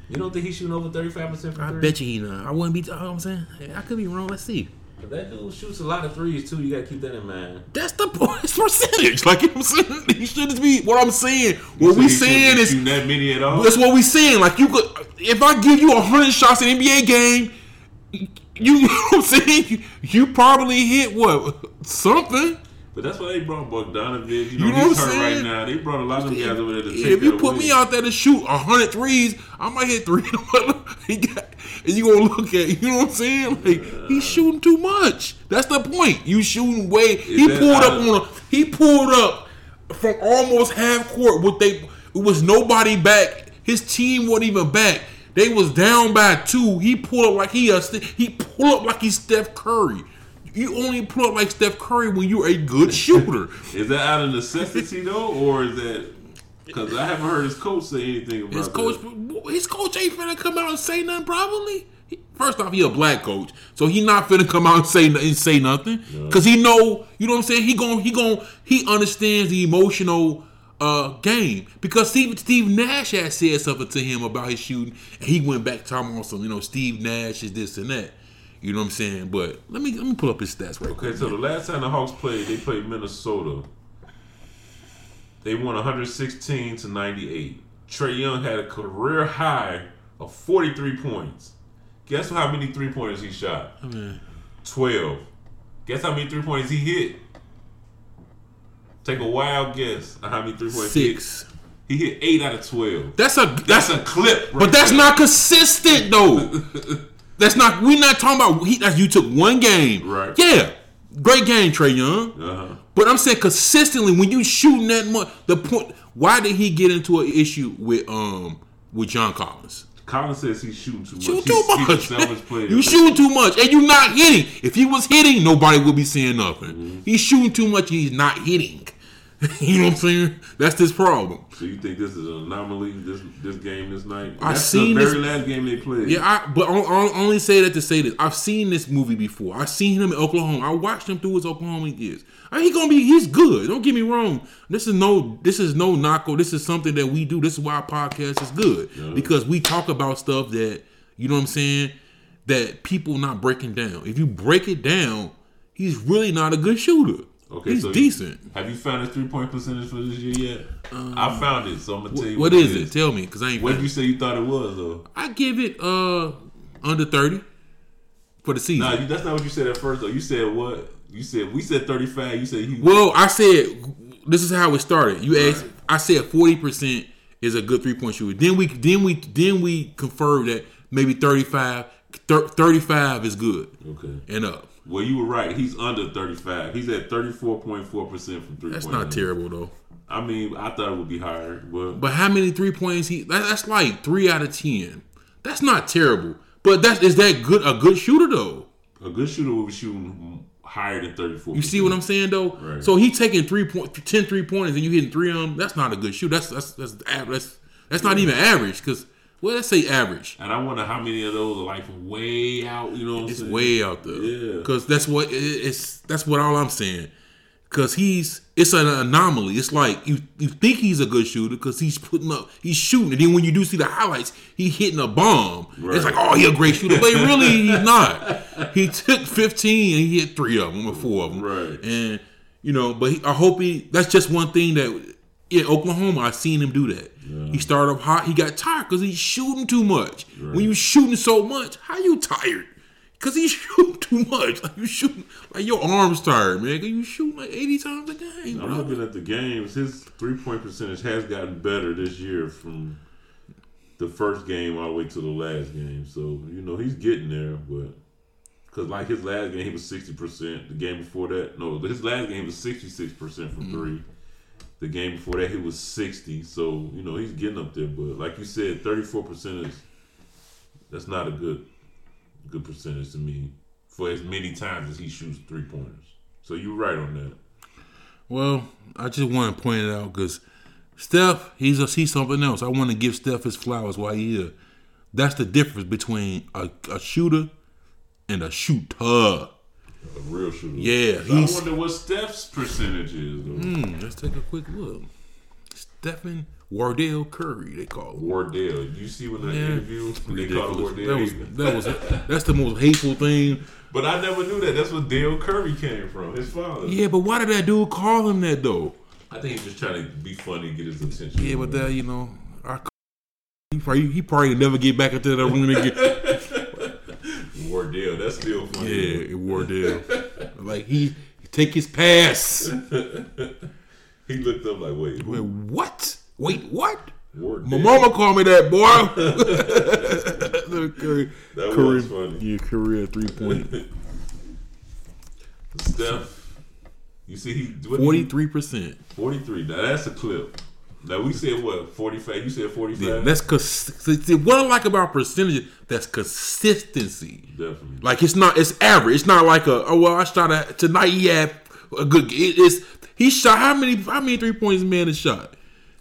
You don't think he's shooting over thirty five percent I bet you he not. I wouldn't be. You know what I'm saying I could be wrong. Let's see. But that dude shoots a lot of threes too. You gotta keep that in mind. That's the point. Percentage. Like you know what I'm saying. He shouldn't be. What I'm saying. What we saying is that many at all. That's what we saying. Like you could, if I give you hundred shots in an NBA game, you, I'm saying? You, you probably hit what something. But that's why they brought Bogdanovich. You You know, know he's what I'm hurt right now. They brought a lot of them guys over there to take If you put away. me out there to shoot hundred threes, I might hit three. he got, and you gonna look at, you know what I'm saying? Like he's shooting too much. That's the point. You shooting way. He pulled up of- on a. He pulled up from almost half court. With they, it was nobody back. His team wasn't even back. They was down by two. He pulled up like he a, he pulled up like he's Steph Curry. You only pull up like Steph Curry when you're a good shooter. Is that out of necessity though, or is that because I haven't heard his coach say anything about it? His coach, that. his coach ain't finna come out and say nothing. Probably. First off, he a black coach, so he not finna come out and say and say nothing because he know. You know what I'm saying? He gon' he gon' he understands the emotional uh game because Steve Steve Nash had said something to him about his shooting, and he went back talking on some. You know, Steve Nash is this and that. You know what I'm saying? But let me let me pull up his stats right Okay, quick. so the last time the Hawks played, they played Minnesota. They won 116 to 98. Trae Young had a career high of 43 points. Guess how many three pointers he shot? 12. Guess how many three pointers he hit? Take a wild guess on how many three hit. Six. He hit 8 out of 12. That's a That's a clip. But that's not consistent though. that's not. We're not talking about. He, that's, you took one game. Right. Yeah. Great game, Trae Young. Uh-huh. But I'm saying consistently when you shooting that much, the point. Why did he get into an issue with um with John Collins? Collins says he's shooting too much. Shoot He's- too he's a much. You shooting too much, and you're not hitting. If he was hitting, nobody would be saying nothing. Mm-hmm. He's shooting too much. He's not hitting. you know what I'm saying? That's this problem. So you think this is an anomaly? This this game this night? I That's seen the this- very last game they played. Yeah, I, but I I only say that to say this. I've seen this movie before. I've seen him in Oklahoma. I watched him through his Oklahoma years. I he gonna be. He's good. Don't get me wrong. This is no. This is no knocko. This is something that we do. This is why our podcast is good because we talk about stuff that you know what I'm saying. That people not breaking down. If you break it down, he's really not a good shooter. Okay, he's so you- decent. Have you found his three point percentage for this year yet? I found it, so I'm gonna tell you Um, what is it? Tell me, because I ain't. What did you say you thought it was though? I give it uh under thirty for the season. Nah, that's not what you said at first though. You said what? You said we said 35. You said he. Well, I said this is how it started. You asked. I said forty percent is a good three point shooter. Then we then we then we confirmed that maybe 35, 35 is good Okay. and up. Well, you were right. He's under 35. He's at 34.4 percent from three. That's not terrible though. I mean, I thought it would be higher, but But how many three points he? That, that's like three out of ten. That's not terrible. But that's is that good? A good shooter though. a good shooter will be shooting higher than thirty four. You see what I'm saying though? Right. So he taking three point, 10 three pointers, and you hitting three of them. That's not a good shoot. That's that's that's that's that's not even average. Because well, let's say average. And I wonder how many of those are like way out. You know, what I'm It's saying? way out there. Yeah. Because that's what it's. That's what all I'm saying. Because he's it's an anomaly. It's like you you think he's a good shooter because he's putting up, he's shooting, and then when you do see the highlights, he hitting a bomb. It's like oh, he a great shooter, but really he's not. He took 15 and he hit three of them or four of them. Right. And you know, but he, I hope he. That's just one thing that in Oklahoma I've seen him do that. He started up hot. He got tired because he's shooting too much. When you shooting so much, how you tired? Cause he's shooting too much. Like you shooting like your arms tired, man. Cause you shooting like eighty times a game, I'm looking at the games. His three point percentage has gotten better this year from the first game all the way to the last game. So you know he's getting there, but because like his last game he was sixty percent. The game before that, no, his last game was sixty six percent from mm. three. The game before that he was sixty. So you know he's getting up there. But like you said, thirty four percent is that's not a good good percentage to me for as many times as he shoots three pointers. So you're right on that. Well, I just want to point it out because Steph, he's a he's something else. I want to give Steph his flowers while he here. That's the difference between a, a shooter and a shooter. A real shooter. Yeah, So I wonder what Steph's percentage is. Though. Hmm, let's take a quick look. Stephen Wardell Curry, they call him. Wardell. You see when the Yeah. interview they call him Wardell. That was that was that's the most hateful thing. but I never knew that. That's where Dell Curry came from. His father. Yeah, but why did that dude call him that though? I think he's just trying to be funny, and get his attention. Yeah, but that you know, I, he probably he probably never get back into that room again. Still funny. yeah, Wardell, like he take his pass. He looked up like, wait, Wait, what? Wait, what? Wardell. My mama called me that boy. That was funny. Yeah, career three point. Steph. You see, he he- Forty three percent. 43. Now that's a clip. Now we said what? 45. You said 45. Yeah, that's cause see, what I like about percentages. That's consistency. definitely. Like it's not. It's average. It's not like a. Oh well, I shot a, tonight. He had a good. It, it's he shot how many how many three points man has shot.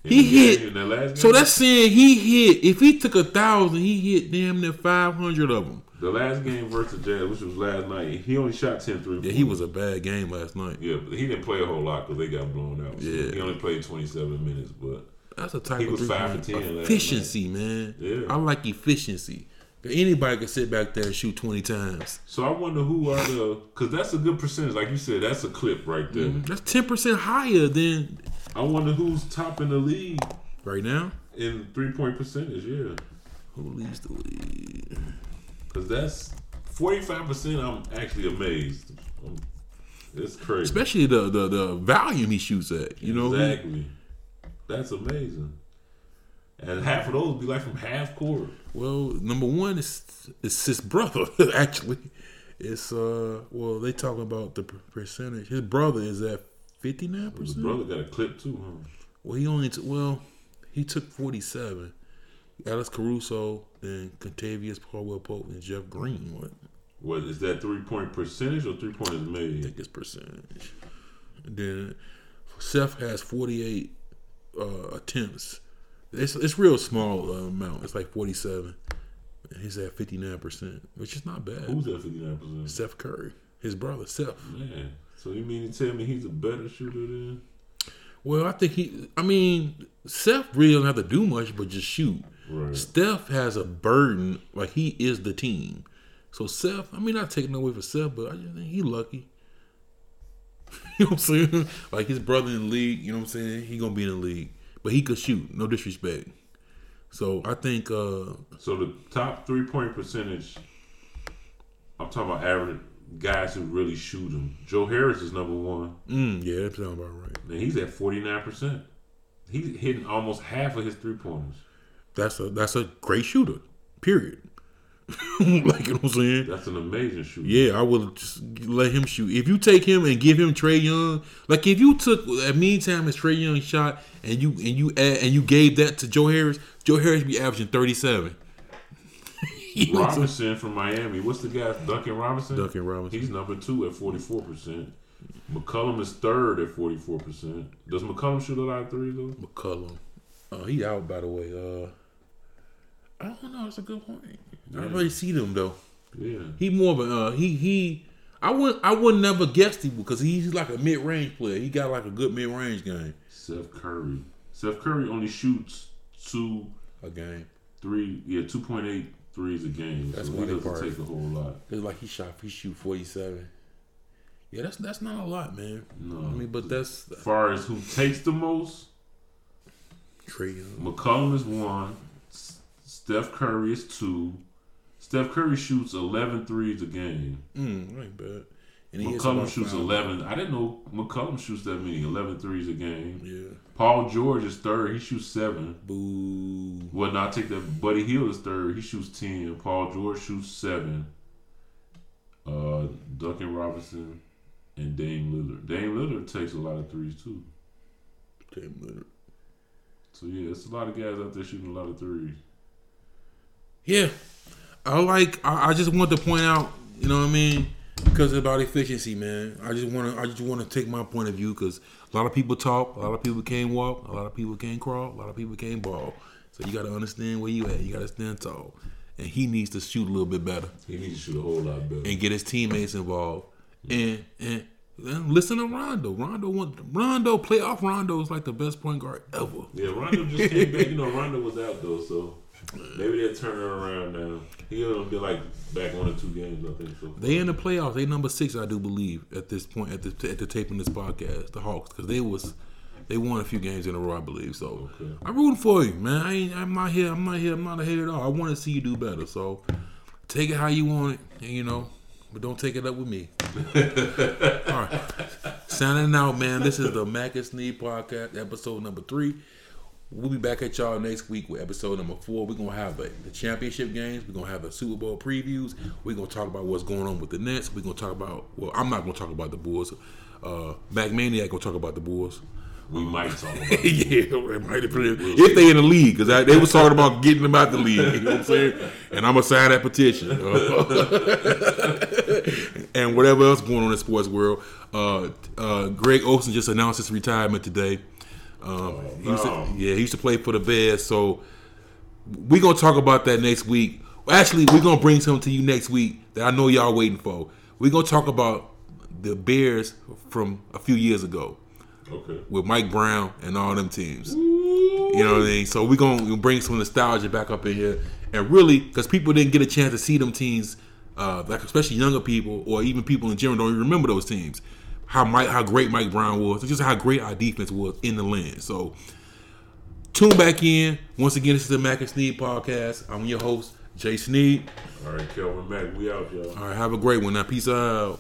He In the hit. that last So that's saying he hit. If he took a thousand, he hit damn near five hundred of them. The last game versus Jazz, which was last night, he only shot 10 three Yeah, he was a bad game last night. Yeah, but he didn't play a whole lot because they got blown out. So Yeah. He only played 27 minutes, but That's a type He of was five for 10 last efficiency, man. Yeah. I like efficiency. Anybody can sit back there and shoot twenty times. so I wonder who are the because that's a good percentage. Like you said, that's a clip right there. Mm-hmm. That's ten percent higher than I wonder who's top in the league right now. in three point percentage. Yeah, Who leads the league? Because that's 45 percent. I'm actually amazed. Um, it's crazy. Especially the the the volume he shoots at. You know, exactly. That's amazing. And half of those be like from half court. Well, number one is is his brother. Actually, it's uh. Well, they talk about the percentage. His brother is at fifty nine percent. His brother got a clip too, huh? Well, he only t- well, he took forty seven. Alex Caruso, then Kentavious Caldwell-Pope, and Jeff Green. What What is that three point percentage or three pointers I made? think it's percentage. And then Seth has forty eight uh, attempts. It's it's real small uh, amount. It's like forty seven. And he's at fifty nine percent, which is not bad. Who's at fifty nine percent? Seth Curry, his brother Seth. Man, so you mean to tell me he's a better shooter than? Well, I think he. I mean, Steph really doesn't have to do much, but just shoot. Right. Steph has a burden, like he is the team. So Seth, I mean, not taking away from Seth, but I just think he lucky. you know what I'm saying? Like his brother in the league, you know what I'm saying? He gonna be in the league, but he could shoot. No disrespect. So I think uh So the top three point percentage. I'm talking about average guys who really shoot them. Joe Harris is number one, mm, yeah, that sounds about right. and he's at forty nine percent. He's hitting almost half of his three pointers. That's a that's a great shooter. Period. like you know what I'm saying? That's an amazing shooter. Yeah, I would just let him shoot. If you take him and give him Trae Young, like if you took at the meantime as Trae Young shot and you and you add, and you gave that to Joe Harris, Joe Harris be averaging 37. You know what I'm? Robinson from Miami. What's the guy? Duncan Robinson. Duncan Robinson. He's number two at forty four percent. McCollum is third at forty four percent. Does McCollum shoot a lot of threes though? McCollum. Oh, he out by the way. Uh, I don't know. It's a good point. I don't really see them though. Yeah. He more of a uh, he he. I would I would never guessed him because he's like a mid range player. He got like a good mid range game. Seth Curry. Seth Curry only shoots two, A game. three, yeah, 2.8 threes a game. That's so they doesn't part. take a whole lot. It's like he shot he shoot forty seven. Yeah, that's that's not a lot, man. No. I mean, but that's As far as who takes the most, Trae. McCollum is one. Steph Curry is two. Steph Curry shoots 11 threes a game. Mm, ain't bad. And McCollum shoots fouls. 11. I didn't know McCollum shoots that many. 11 threes a game. Yeah. Paul George is third. He shoots seven. Boo. Well, not take that. Buddy Hield is third. He shoots 10. Paul George shoots seven. Uh, Duncan Robinson and Dame Lillard. Dame Lillard takes a lot of threes too. Damn, Lillard. So yeah, it's a lot of guys out there shooting a lot of threes. Yeah, I like. I, I just want to point out, you know what I mean, because it's about efficiency, man. I just want to. I just want to take my point of view because a lot of people talk, a lot of people can't walk, a lot of people can't crawl, a lot of people can't ball. So you got to understand where you at. You got to stand tall, and he needs to shoot a little bit better He needs to shoot a whole lot better. and get his teammates involved. And and then listen to Rondo. Rondo want Rondo playoff. Rondo is like the best point guard ever. Yeah, Rondo just came back. You know, Rondo was out though, so maybe they're turning around now. He'll be like back one or two games, I think. So They in the playoffs. They number six, I do believe, at this point at the at the taping this podcast, the Hawks, because they was they won a few games in a row, I believe. So Okay. I'm rooting for you, man. I ain't, I'm not here. I'm not here. I'm not a hater at all. I want to see you do better. So take it how you want it, and, you know, but don't take it up with me. all right, signing out, man. This is the Mac and Sneed podcast, episode number three. We'll be back at y'all next week with episode number four. We're gonna have a, the championship games. We're gonna have the Super Bowl previews. We're gonna talk about what's going on with the Nets. We're gonna talk about well, I'm not gonna talk about the Bulls. Uh, Mac Maniac gonna talk about the Bulls. we might talk about it. yeah, it might if they in the league, because they was talking about getting them out the league. You know what I'm saying? And I'm gonna sign that petition. and whatever else going on in the sports world. Uh, uh, Greg Olsen just announced his retirement today. Um, he used to- yeah, he used to play for the Bears. So we're gonna talk about that next week. Actually, we're gonna bring something to you next week that I know y'all waiting for. We're gonna talk about the Bears from a few years ago Okay. with Mike Brown and all them teams. You know what I mean? So we're going to bring some nostalgia back up in here. And really, because people didn't get a chance to see them teams, uh, like especially younger people or even people in general don't even remember those teams how Mike, how great Mike Brown was, just how great our defense was in the land. So tune back in. Once again, this is the Mac and Sneed podcast. I'm your host, Jay Sneed. All right, Kelvin Mac, we out, y'all. All right, have a great one. Now, peace out.